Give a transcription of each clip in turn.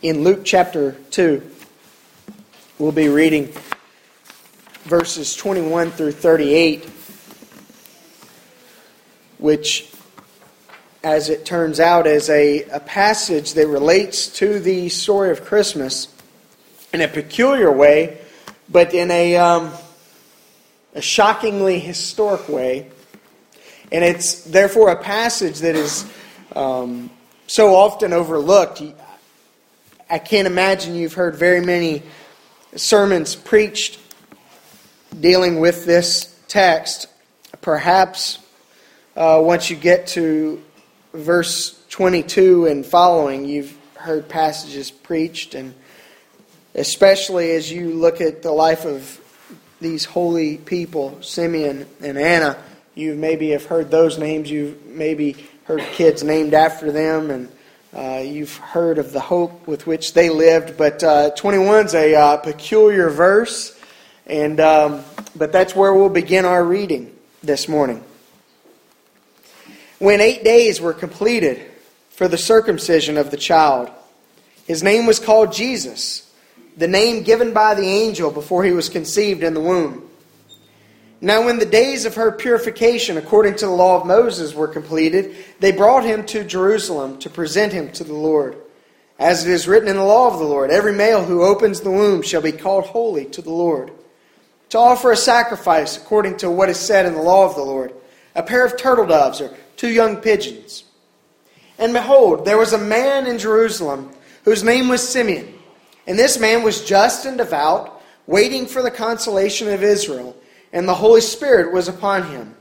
in Luke chapter 2. We'll be reading verses 21 through 38, which, as it turns out, is a, a passage that relates to the story of Christmas in a peculiar way, but in a, um, a shockingly historic way. And it's therefore a passage that is um, so often overlooked. I can't imagine you've heard very many sermons preached dealing with this text. Perhaps uh, once you get to verse 22 and following, you've heard passages preached, and especially as you look at the life of these holy people, Simeon and Anna, you maybe have heard those names. You've maybe heard kids named after them, and uh, you've heard of the hope with which they lived, but uh, 21 is a uh, peculiar verse, and um, but that's where we'll begin our reading this morning. When eight days were completed for the circumcision of the child, his name was called Jesus, the name given by the angel before he was conceived in the womb. Now, when the days of her purification, according to the law of Moses, were completed, they brought him to Jerusalem to present him to the Lord. As it is written in the law of the Lord, every male who opens the womb shall be called holy to the Lord. To offer a sacrifice according to what is said in the law of the Lord, a pair of turtle doves or two young pigeons. And behold, there was a man in Jerusalem whose name was Simeon. And this man was just and devout, waiting for the consolation of Israel and the Holy Spirit was upon him.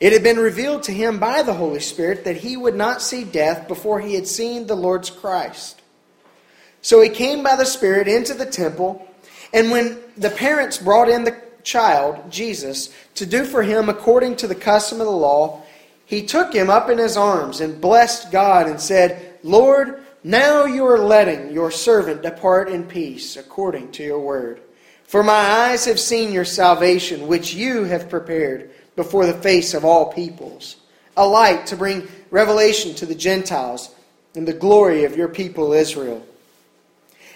It had been revealed to him by the Holy Spirit that he would not see death before he had seen the Lord's Christ. So he came by the Spirit into the temple, and when the parents brought in the child, Jesus, to do for him according to the custom of the law, he took him up in his arms and blessed God and said, Lord, now you are letting your servant depart in peace according to your word. For my eyes have seen your salvation, which you have prepared before the face of all peoples, a light to bring revelation to the Gentiles and the glory of your people Israel.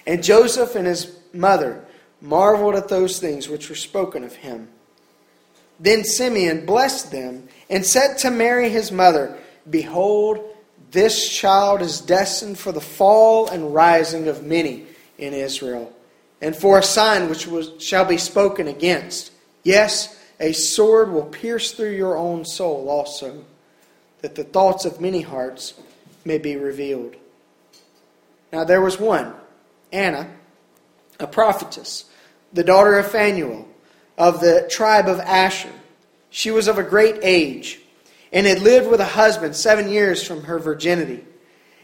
And Joseph and his mother marveled at those things which were spoken of him. Then Simeon blessed them and said to Mary his mother, Behold, this child is destined for the fall and rising of many in Israel and for a sign which was, shall be spoken against. Yes, a sword will pierce through your own soul also, that the thoughts of many hearts may be revealed. Now there was one, Anna, a prophetess, the daughter of Phanuel, of the tribe of Asher. She was of a great age, and had lived with a husband seven years from her virginity.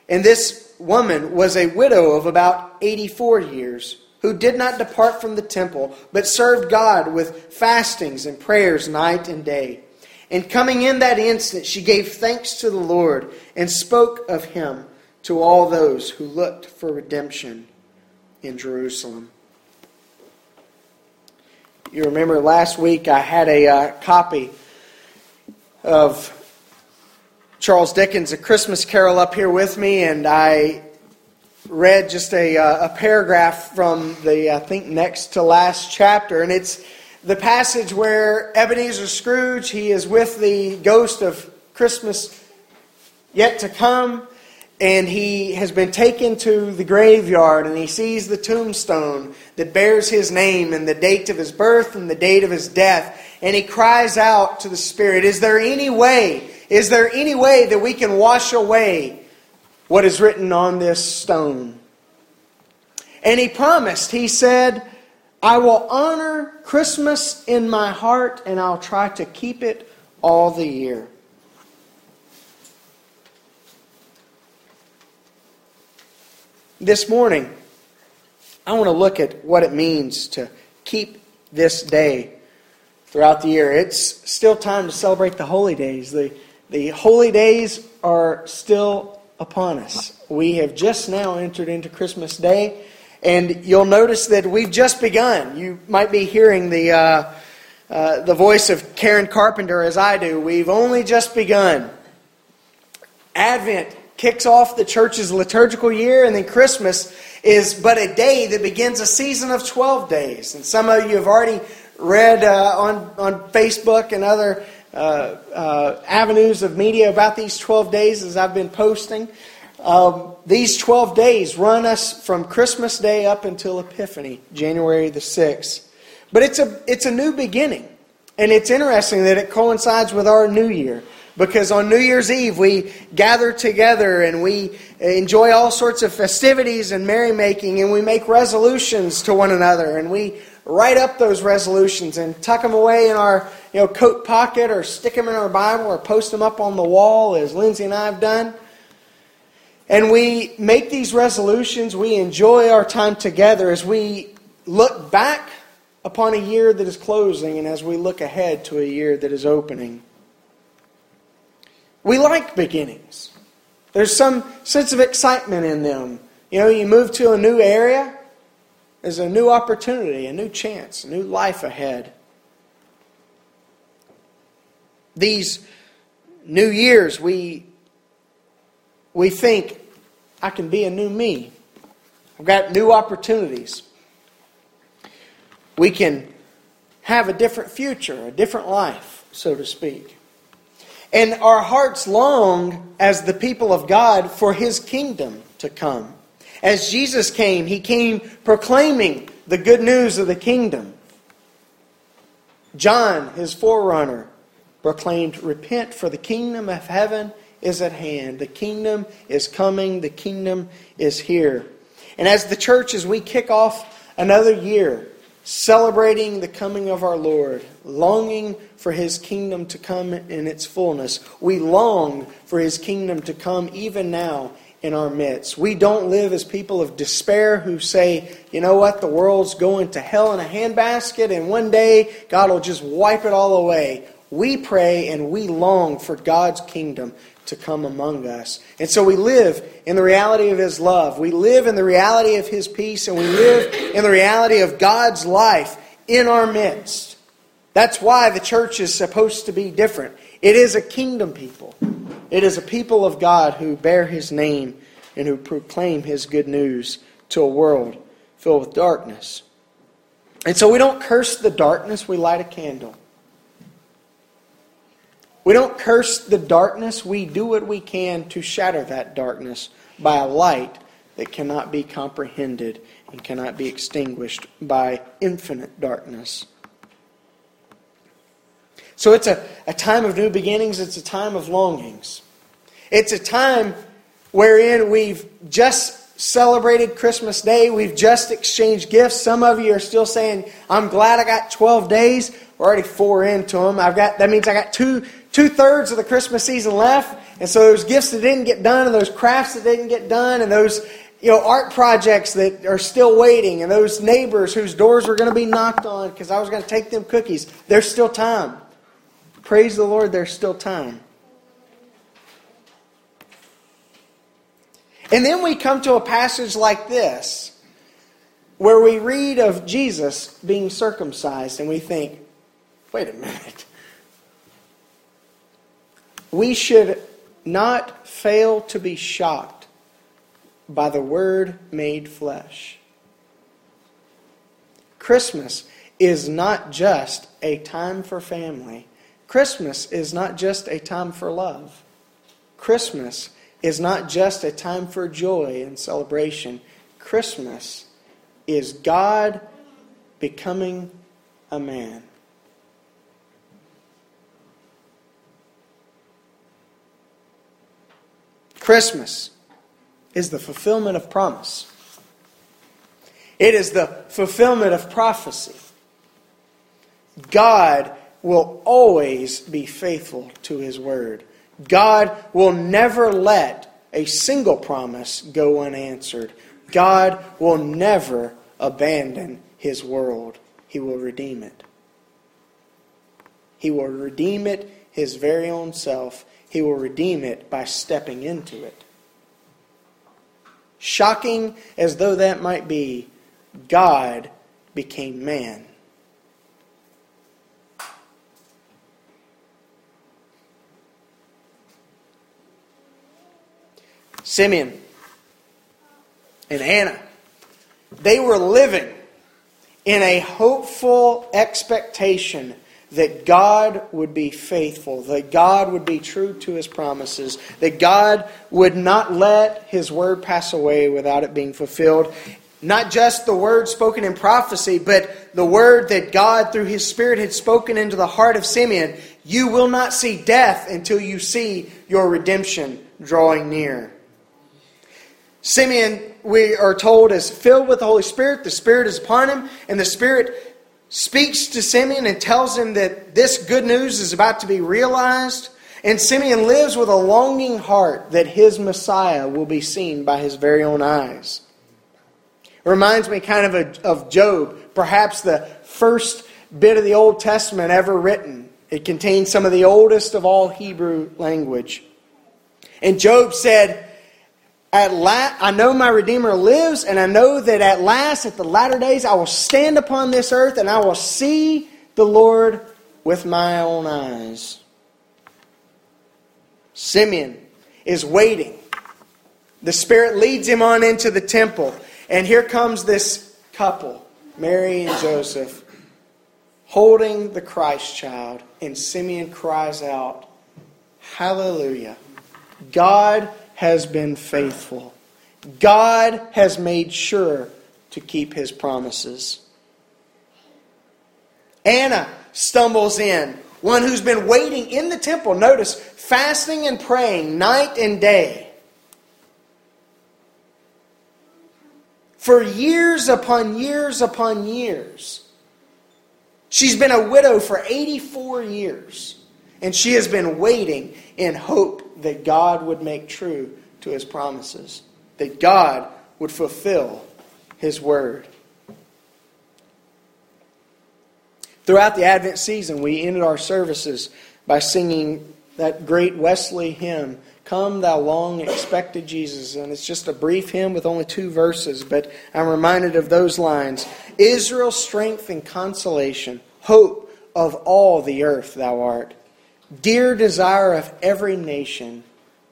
And this woman was a widow of about 84 years who did not depart from the temple, but served God with fastings and prayers night and day. And coming in that instant, she gave thanks to the Lord and spoke of him to all those who looked for redemption in Jerusalem. You remember last week I had a uh, copy of Charles Dickens' A Christmas Carol up here with me, and I read just a, uh, a paragraph from the, I think, next to last chapter, and it's the passage where Ebenezer Scrooge, he is with the ghost of Christmas yet to come, and he has been taken to the graveyard, and he sees the tombstone that bears his name and the date of his birth and the date of his death, and he cries out to the Spirit, Is there any way, is there any way that we can wash away what is written on this stone. And he promised, he said, I will honor Christmas in my heart and I'll try to keep it all the year. This morning, I want to look at what it means to keep this day throughout the year. It's still time to celebrate the holy days. The, the holy days are still upon us. We have just now entered into Christmas Day, and you'll notice that we've just begun. You might be hearing the, uh, uh, the voice of Karen Carpenter as I do. We've only just begun. Advent kicks off the church's liturgical year, and then Christmas is but a day that begins a season of 12 days. And some of you have already read uh, on, on Facebook and other avenues of media about these 12 days as I've been posting. Um, these 12 days run us from Christmas Day up until Epiphany, January the 6th. But it's a, it's a new beginning. And it's interesting that it coincides with our new year. Because on New Year's Eve, we gather together and we enjoy all sorts of festivities and merrymaking, and we make resolutions to one another, and we write up those resolutions and tuck them away in our you know, coat pocket or stick them in our Bible or post them up on the wall, as Lindsay and I have done. And we make these resolutions, we enjoy our time together as we look back upon a year that is closing and as we look ahead to a year that is opening. We like beginnings. There's some sense of excitement in them. You know, you move to a new area, there's a new opportunity, a new chance, a new life ahead. These new years, we, we think, I can be a new me. I've got new opportunities. We can have a different future, a different life, so to speak. And our hearts long as the people of God for his kingdom to come. As Jesus came, he came proclaiming the good news of the kingdom. John, his forerunner, proclaimed, Repent, for the kingdom of heaven is at hand. The kingdom is coming, the kingdom is here. And as the church, as we kick off another year, celebrating the coming of our Lord, longing for his kingdom to come in its fullness. We long for his kingdom to come even now in our midst. We don't live as people of despair who say, you know what, the world's going to hell in a handbasket and one day God will just wipe it all away. We pray and we long for God's kingdom to come among us. And so we live in the reality of His love. We live in the reality of His peace, and we live in the reality of God's life in our midst. That's why the church is supposed to be different. It is a kingdom people, it is a people of God who bear His name and who proclaim His good news to a world filled with darkness. And so we don't curse the darkness, we light a candle. We don't curse the darkness, we do what we can to shatter that darkness by a light that cannot be comprehended and cannot be extinguished by infinite darkness. So it's a, a time of new beginnings, it's a time of longings. It's a time wherein we've just celebrated Christmas Day, we've just exchanged gifts. Some of you are still saying, I'm glad I got 12 days. We're already four into them. I've got that means I got two two thirds of the Christmas season left, and so those gifts that didn't get done, and those crafts that didn't get done, and those you know art projects that are still waiting, and those neighbors whose doors were going to be knocked on because I was going to take them cookies. There's still time. Praise the Lord, there's still time. And then we come to a passage like this, where we read of Jesus being circumcised, and we think, wait a minute. We should not fail to be shocked by the Word made flesh. Christmas is not just a time for family. Christmas is not just a time for love. Christmas is not just a time for joy and celebration. Christmas is God becoming a man. Christmas is the fulfillment of promise. It is the fulfillment of prophecy. God will always be faithful to his word. God will never let a single promise go unanswered. God will never abandon his world. He will redeem it. He will redeem it his very own self he will redeem it by stepping into it. Shocking as though that might be, God became man. Simeon and Anna, they were living in a hopeful expectation that God would be faithful, that God would be true to his promises, that God would not let his word pass away without it being fulfilled. Not just the word spoken in prophecy, but the word that God, through his Spirit, had spoken into the heart of Simeon. You will not see death until you see your redemption drawing near. Simeon, we are told, is filled with the Holy Spirit. The Spirit is upon him, and the Spirit speaks to Simeon and tells him that this good news is about to be realized. And Simeon lives with a longing heart that his Messiah will be seen by his very own eyes. It reminds me kind of a, of Job, perhaps the first bit of the Old Testament ever written. It contains some of the oldest of all Hebrew language. And Job said, at la- I know my Redeemer lives, and I know that at last, at the latter days, I will stand upon this earth and I will see the Lord with my own eyes. Simeon is waiting. The Spirit leads him on into the temple, and here comes this couple, Mary and Joseph, holding the Christ child, and Simeon cries out, Hallelujah! God has been faithful. God has made sure to keep his promises. Anna stumbles in, one who's been waiting in the temple, notice, fasting and praying night and day. For years upon years upon years. She's been a widow for 84 years, and she has been waiting in hope that God would make true to his promises, that God would fulfill his word. Throughout the Advent season, we ended our services by singing that great Wesley hymn, Come, Thou Long Expected Jesus. And it's just a brief hymn with only two verses, but I'm reminded of those lines Israel's strength and consolation, hope of all the earth, Thou art dear desire of every nation,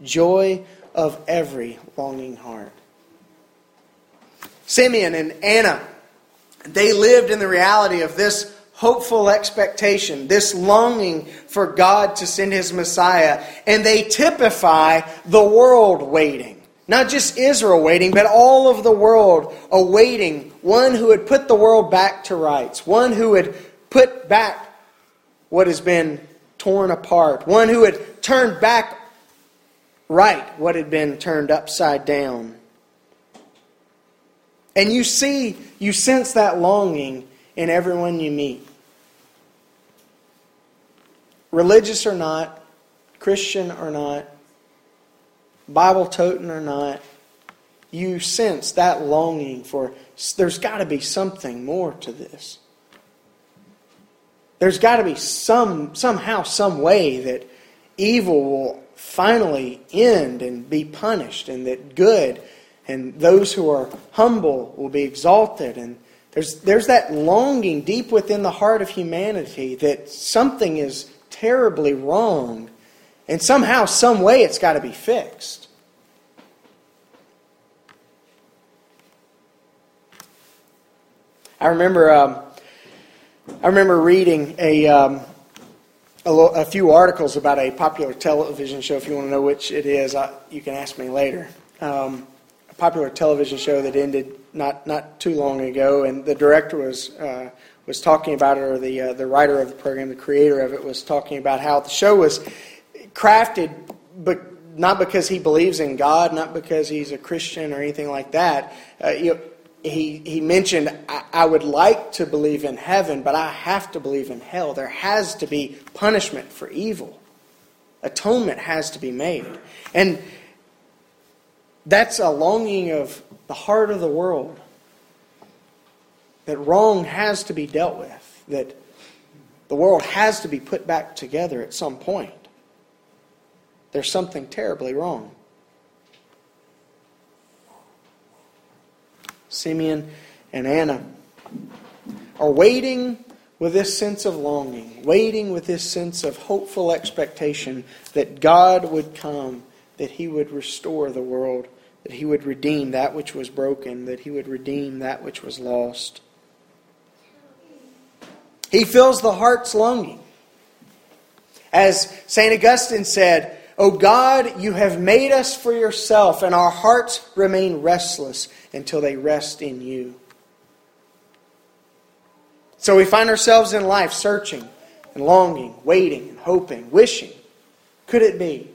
joy of every longing heart. Simeon and Anna, they lived in the reality of this hopeful expectation, this longing for God to send his Messiah, and they typify the world waiting. Not just Israel waiting, but all of the world awaiting one who would put the world back to rights, one who would put back what has been torn apart, one who had turned back right what had been turned upside down. And you see, you sense that longing in everyone you meet. Religious or not, Christian or not, Bible toting or not, you sense that longing for there's got to be something more to this. There's got to be some somehow some way that evil will finally end and be punished and that good and those who are humble will be exalted and there's there's that longing deep within the heart of humanity that something is terribly wrong and somehow some way it's got to be fixed. I remember um, I remember reading a, um, a, lo- a, few articles about a popular television show. If you want to know which it is, I, you can ask me later. Um, a popular television show that ended not, not too long ago, and the director was uh, was talking about it, or the uh, the writer of the program, the creator of it, was talking about how the show was crafted, but not because he believes in God, not because he's a Christian or anything like that. Uh, you know, he, he mentioned, I, I would like to believe in heaven, but I have to believe in hell. There has to be punishment for evil. Atonement has to be made. And that's a longing of the heart of the world that wrong has to be dealt with, that the world has to be put back together at some point. There's something terribly wrong. Simeon, and Anna are waiting with this sense of longing, waiting with this sense of hopeful expectation that God would come, that He would restore the world that he would redeem that which was broken, that he would redeem that which was lost. He fills the heart's longing. As St. Augustine said, O God, you have made us for yourself, and our hearts remain restless until they rest in you. So we find ourselves in life searching and longing, waiting and hoping, wishing. Could it be?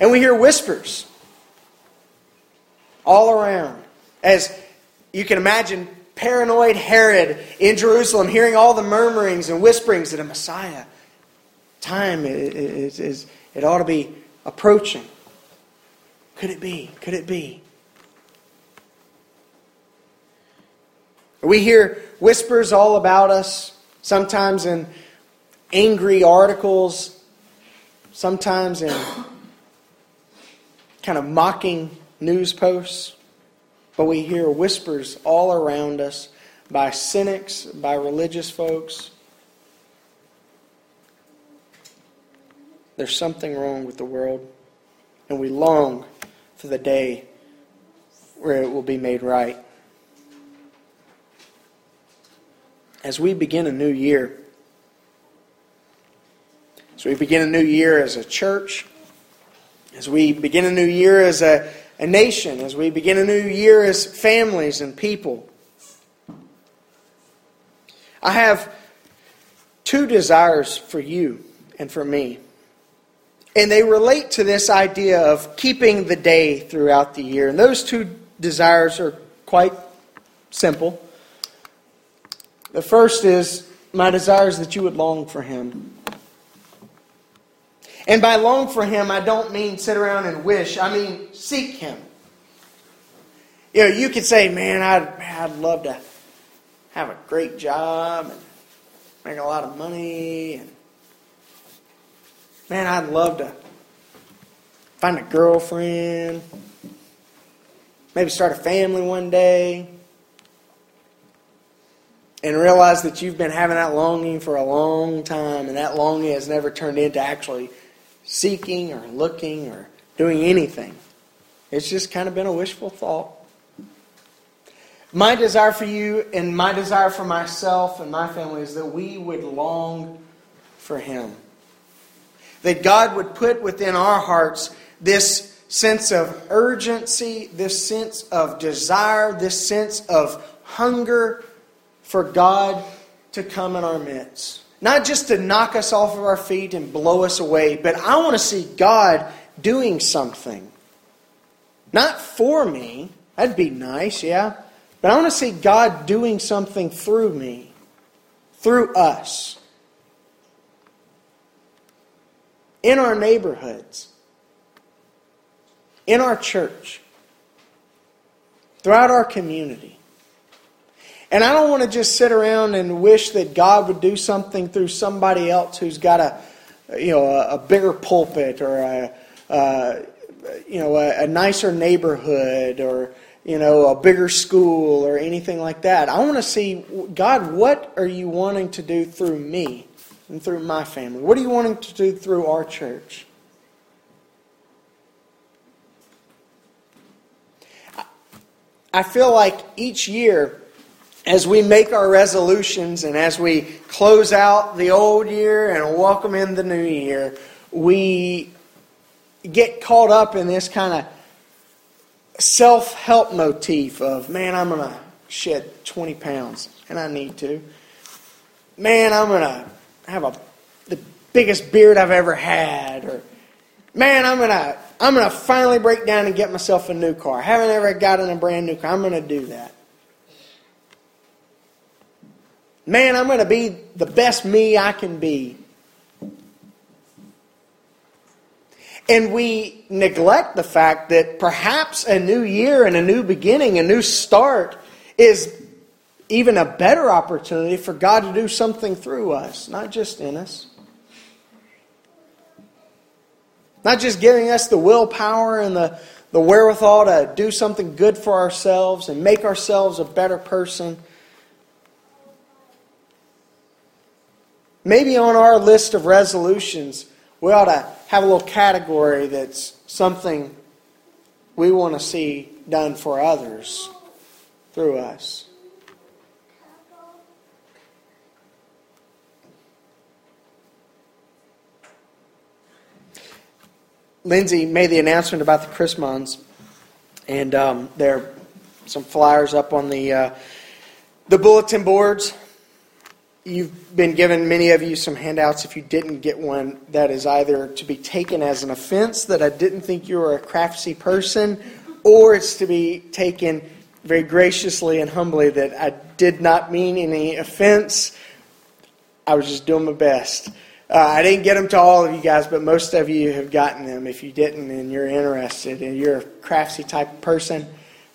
And we hear whispers all around. As you can imagine, paranoid Herod in Jerusalem hearing all the murmurings and whisperings that a Messiah time is, is it ought to be approaching. Could it be? Could it be? We hear whispers all about us, sometimes in angry articles, sometimes in kind of mocking news posts, but we hear whispers all around us by cynics, by religious folks. There's something wrong with the world, and we long for the day where it will be made right. As we begin a new year, as we begin a new year as a church, as we begin a new year as a, a nation, as we begin a new year as families and people, I have two desires for you and for me. And they relate to this idea of keeping the day throughout the year. And those two desires are quite simple. The first is my desire is that you would long for Him. And by long for Him, I don't mean sit around and wish, I mean seek Him. You know, you could say, man, I'd, I'd love to have a great job and make a lot of money. And man, I'd love to find a girlfriend, maybe start a family one day, and realize that you've been having that longing for a long time, and that longing has never turned into actually seeking or looking or doing anything. It's just kind of been a wishful thought. My desire for you and my desire for myself and my family is that we would long for Him. That God would put within our hearts this sense of urgency, this sense of desire, this sense of hunger for God to come in our midst. Not just to knock us off of our feet and blow us away, but I want to see God doing something. Not for me. That'd be nice, yeah. But I want to see God doing something through me, through us, in our neighborhoods, in our church, throughout our community. And I don't want to just sit around and wish that God would do something through somebody else who's got a, you know, a, a bigger pulpit or a, uh, you know, a, a nicer neighborhood or you know, a bigger school or anything like that. I want to see, God, what are you wanting to do through me and through my family? What are you wanting to do through our church? I feel like each year as we make our resolutions and as we close out the old year and welcome in the new year, we get caught up in this kind of self help motif of, man, I'm going to shed 20 pounds, and I need to. Man, I'm going to have a, the biggest beard I've ever had. Or, man, I'm to. I'm to finally break down and get myself a new car. I haven't ever gotten a brand new car. I'm to do that. Man, I'm to be the best me I can be. And we neglect the fact that perhaps a new year and a new beginning, a new start, is even a better opportunity for God to do something through us, not just in us. Not just giving us the willpower and the, the wherewithal to do something good for ourselves and make ourselves a better person Maybe on our list of resolutions, we ought to have a little category that's something we want to see done for others through us. Lindsay made the announcement about the Chrismons, and um, there are some flyers up on the uh, the bulletin boards. You've been given many of you some handouts. If you didn't get one, that is either to be taken as an offense that I didn't think you were a craftsy person, or it's to be taken very graciously and humbly that I did not mean any offense. I was just doing my best. Uh, I didn't get them to all of you guys, but most of you have gotten them. If you didn't and you're interested and you're a craftsy type person,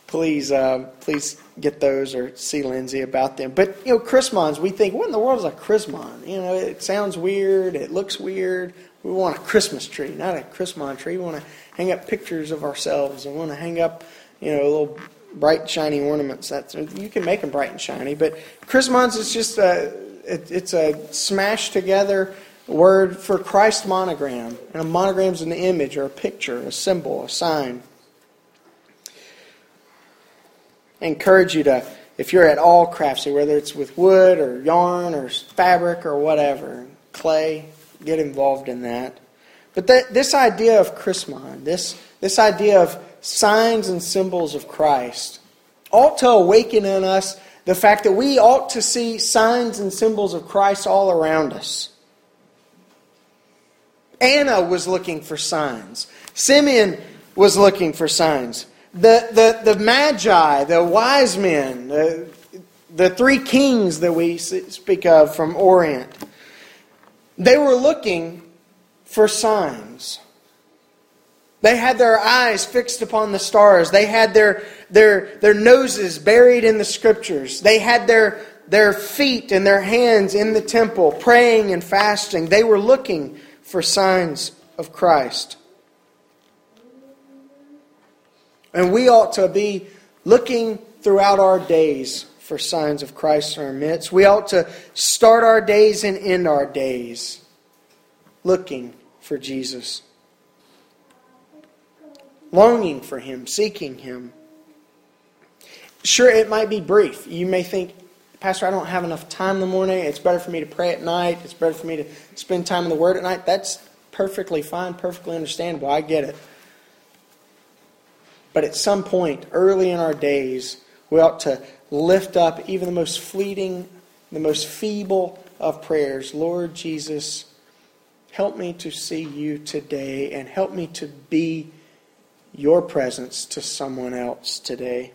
please, uh, please get those or see Lindsay about them. But you know, Chrismons, we think, what in the world is a Chrismon? You know, it sounds weird, it looks weird. We want a Christmas tree, not a Chrismon tree. We want to hang up pictures of ourselves and want to hang up, you know, little bright, shiny ornaments. That's you can make them bright and shiny, but Chrismons is just a, it, it's a smashed together word for Christ monogram. And a monogram is an image or a picture, a symbol, a sign. I encourage you to, if you're at all craftsy, whether it's with wood or yarn or fabric or whatever, clay, get involved in that. But that, this idea of Chrismon, this, this idea of signs and symbols of Christ, ought to awaken in us the fact that we ought to see signs and symbols of Christ all around us. Anna was looking for signs. Simeon was looking for signs. The, the, the magi, the wise men, the, the three kings that we speak of from Orient, they were looking for signs. They had their eyes fixed upon the stars. They had their, their, their noses buried in the scriptures. They had their, their feet and their hands in the temple, praying and fasting. They were looking for signs of Christ. And we ought to be looking throughout our days for signs of Christ in our midst. We ought to start our days and end our days looking for Jesus, longing for Him, seeking Him. Sure, it might be brief. You may think, Pastor, I don't have enough time in the morning. It's better for me to pray at night. It's better for me to spend time in the Word at night. That's perfectly fine, perfectly understandable. I get it. But at some point, early in our days, we ought to lift up even the most fleeting, the most feeble of prayers. Lord Jesus, help me to see you today and help me to be your presence to someone else today.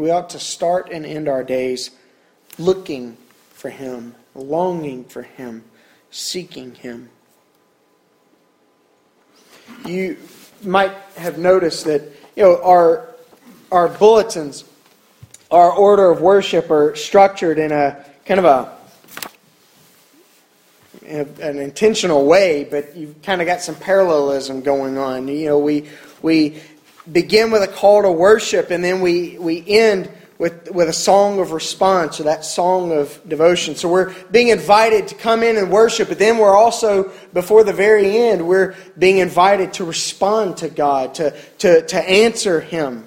We ought to start and end our days looking for Him, longing for Him, seeking Him. You might have noticed that you know our our bulletins, our order of worship are structured in a kind of a an intentional way, but you've kind of got some parallelism going on. You know, we we begin with a call to worship, and then we, we end with, with a song of response or that song of devotion. So we're being invited to come in and worship, but then we're also, before the very end, we're being invited to respond to God, to, to, to answer Him.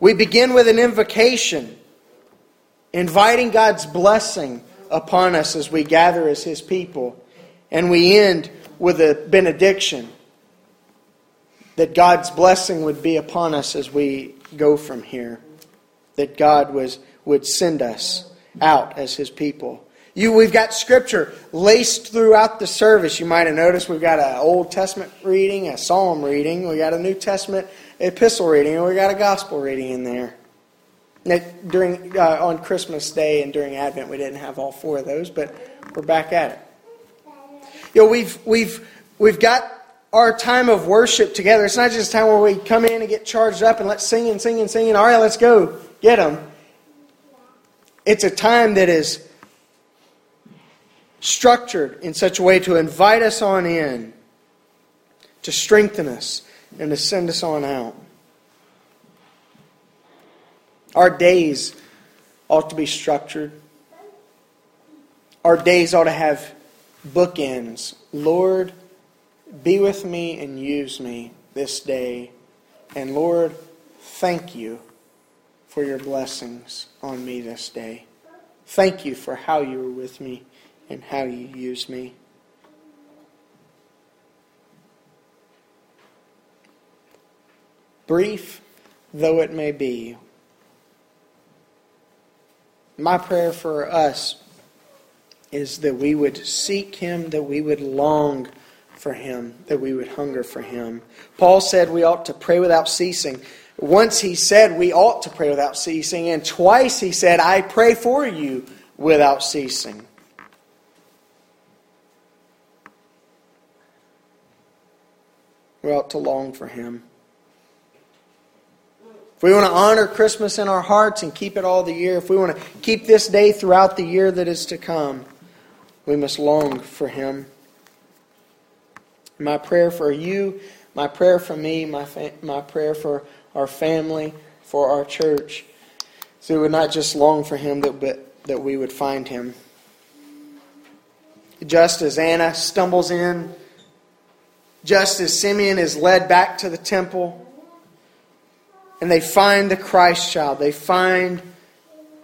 We begin with an invocation, inviting God's blessing upon us as we gather as His people. And we end with a benediction that God's blessing would be upon us as we go from here, that God was, would send us out as His people. You, we've got scripture laced throughout the service. You might have noticed we've got an Old Testament reading, a Psalm reading, we got a New Testament epistle reading, and we got a gospel reading in there. During uh, on Christmas Day and during Advent, we didn't have all four of those, but we're back at it. You know, we've we've we've got our time of worship together. It's not just a time where we come in and get charged up and let's sing and sing and sing and all right, let's go get them. It's a time that is structured in such a way to invite us on in, to strengthen us, and to send us on out. Our days ought to be structured. our days ought to have bookends. Lord, be with me and use me this day. And Lord, thank you for your blessings on me this day. Thank you for how you were with me and how you used me. Brief though it may be, my prayer for us is that we would seek Him, that we would long for Him, that we would hunger for Him. Paul said we ought to pray without ceasing. Once he said we ought to pray without ceasing, and twice he said, I pray for you without ceasing. We ought to long for Him. If we want to honor Christmas in our hearts and keep it all the year, if we want to keep this day throughout the year that is to come, we must long for Him. My prayer for you, my prayer for me, my, fa- my prayer for our family, for our church, so we would not just long for Him, but that we would find Him. Just as Anna stumbles in, just as Simeon is led back to the temple, and they find the Christ child. They find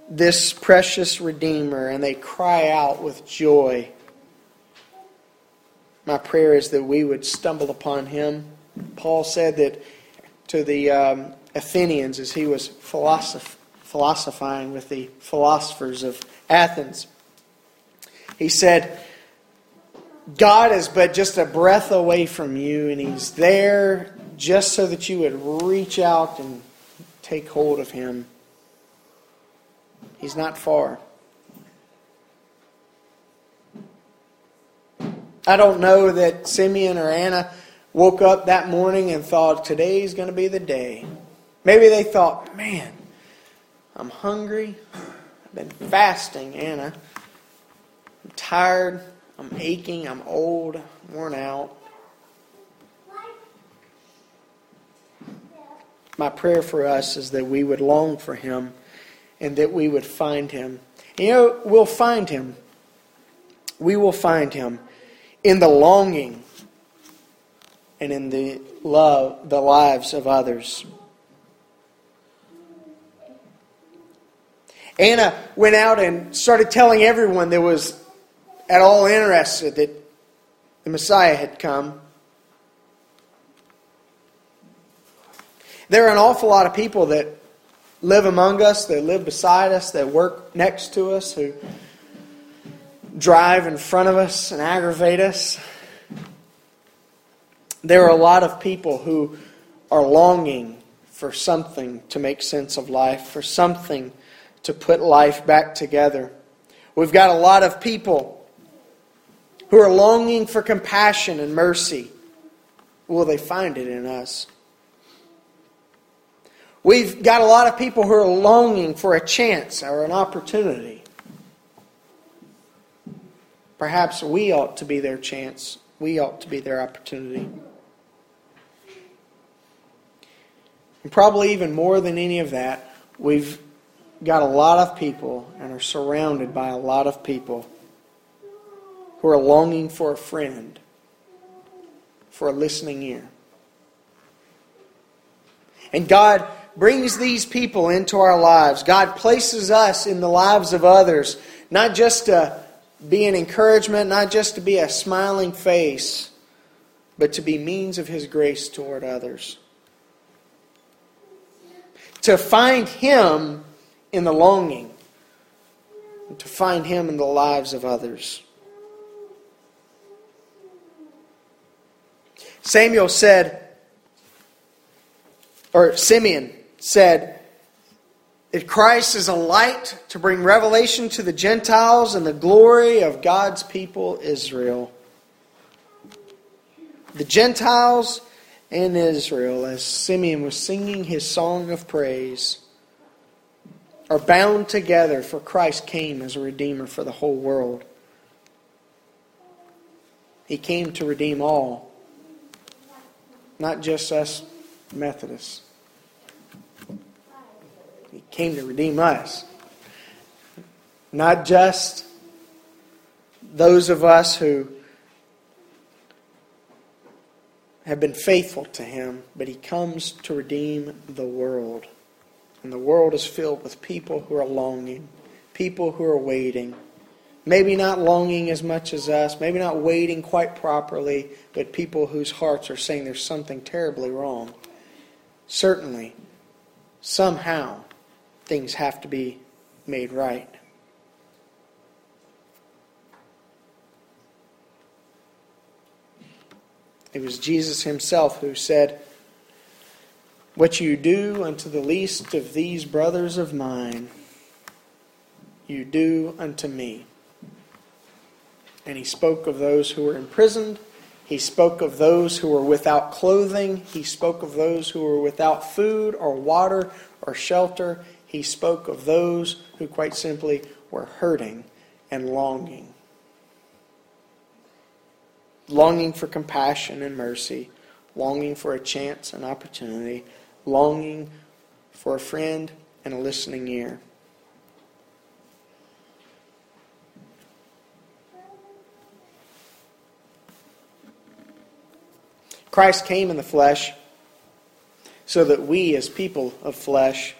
this precious Redeemer and they cry out with joy. My prayer is that we would stumble upon him. Paul said that to the um, Athenians as he was philosoph- philosophizing with the philosophers of Athens. He said, God is but just a breath away from you, and He's there just so that you would reach out and take hold of him. He's not far. I don't know that Simeon or Anna woke up that morning and thought, today's going to be the day. Maybe they thought, man, I'm hungry. I've been fasting, Anna. I'm tired. I'm aching. I'm old. worn out. my prayer for us is that we would long for him and that we would find him. You know, we'll find him. We will find him in the longing and in the love, the lives of others. Anna went out and started telling everyone that was at all interested that the Messiah had come. There are an awful lot of people that live among us, that live beside us, that work next to us, who drive in front of us and aggravate us. There are a lot of people who are longing for something to make sense of life, for something to put life back together. We've got a lot of people who are longing for compassion and mercy. Will they find it in us? We've got a lot of people who are longing for a chance or an opportunity. Perhaps we ought to be their chance. We ought to be their opportunity. And probably even more than any of that, we've got a lot of people and are surrounded by a lot of people who are longing for a friend, for a listening ear. And God brings these people into our lives. God places us in the lives of others, not just to be an encouragement, not just to be a smiling face, but to be means of His grace toward others. To find Him in the longing, to find Him in the lives of others. Samuel said, or Simeon said Christ is a light to bring revelation to the Gentiles and the glory of God's people Israel. The Gentiles and Israel, as Simeon was singing his song of praise, are bound together, for Christ came as a Redeemer for the whole world. He came to redeem all, not just us Methodists. Came to redeem us. Not just those of us who have been faithful to him, but he comes to redeem the world. And the world is filled with people who are longing, people who are waiting. Maybe not longing as much as us, maybe not waiting quite properly, but people whose hearts are saying there's something terribly wrong. Certainly, somehow, things have to be made right. It was Jesus himself who said, What you do unto the least of these brothers of mine, you do unto me. And he spoke of those who were imprisoned. He spoke of those who were without clothing. He spoke of those who were without food or water or shelter. He spoke of those who, quite simply, were hurting and longing longing for compassion and mercy, longing for a chance and opportunity, longing for a friend and a listening ear. Christ came in the flesh so that we, as people of flesh,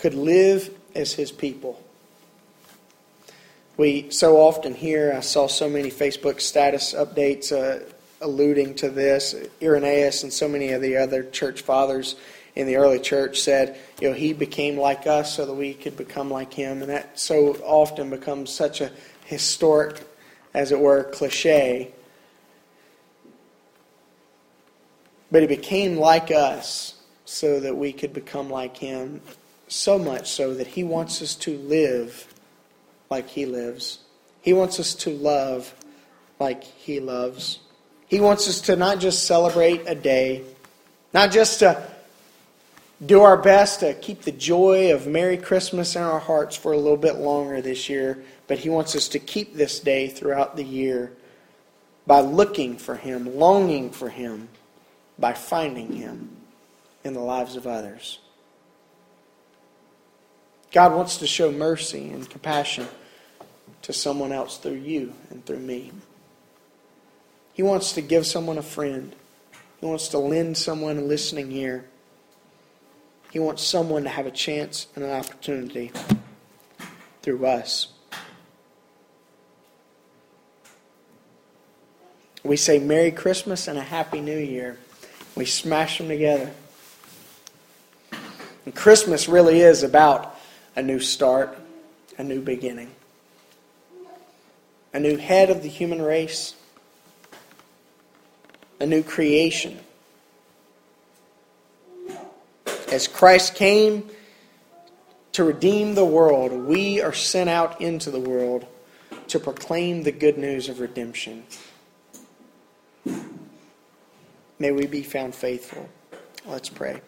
could live as his people. We so often hear, I saw so many Facebook status updates uh, alluding to this. Irenaeus and so many of the other church fathers in the early church said, you know, he became like us so that we could become like him. And that so often becomes such a historic, as it were, cliche. But he became like us so that we could become like him, so much so that he wants us to live like He lives. He wants us to love like He loves. He wants us to not just celebrate a day, not just to do our best to keep the joy of Merry Christmas in our hearts for a little bit longer this year, but He wants us to keep this day throughout the year by looking for Him, longing for Him, by finding Him in the lives of others. God wants to show mercy and compassion to someone else through you and through me. He wants to give someone a friend. He wants to lend someone a listening ear. He wants someone to have a chance and an opportunity through us. We say Merry Christmas and a Happy New Year. We smash them together. And Christmas really is about a new start, a new beginning a new head of the human race, a new creation. As Christ came to redeem the world, we are sent out into the world to proclaim the good news of redemption. May we be found faithful. Let's pray.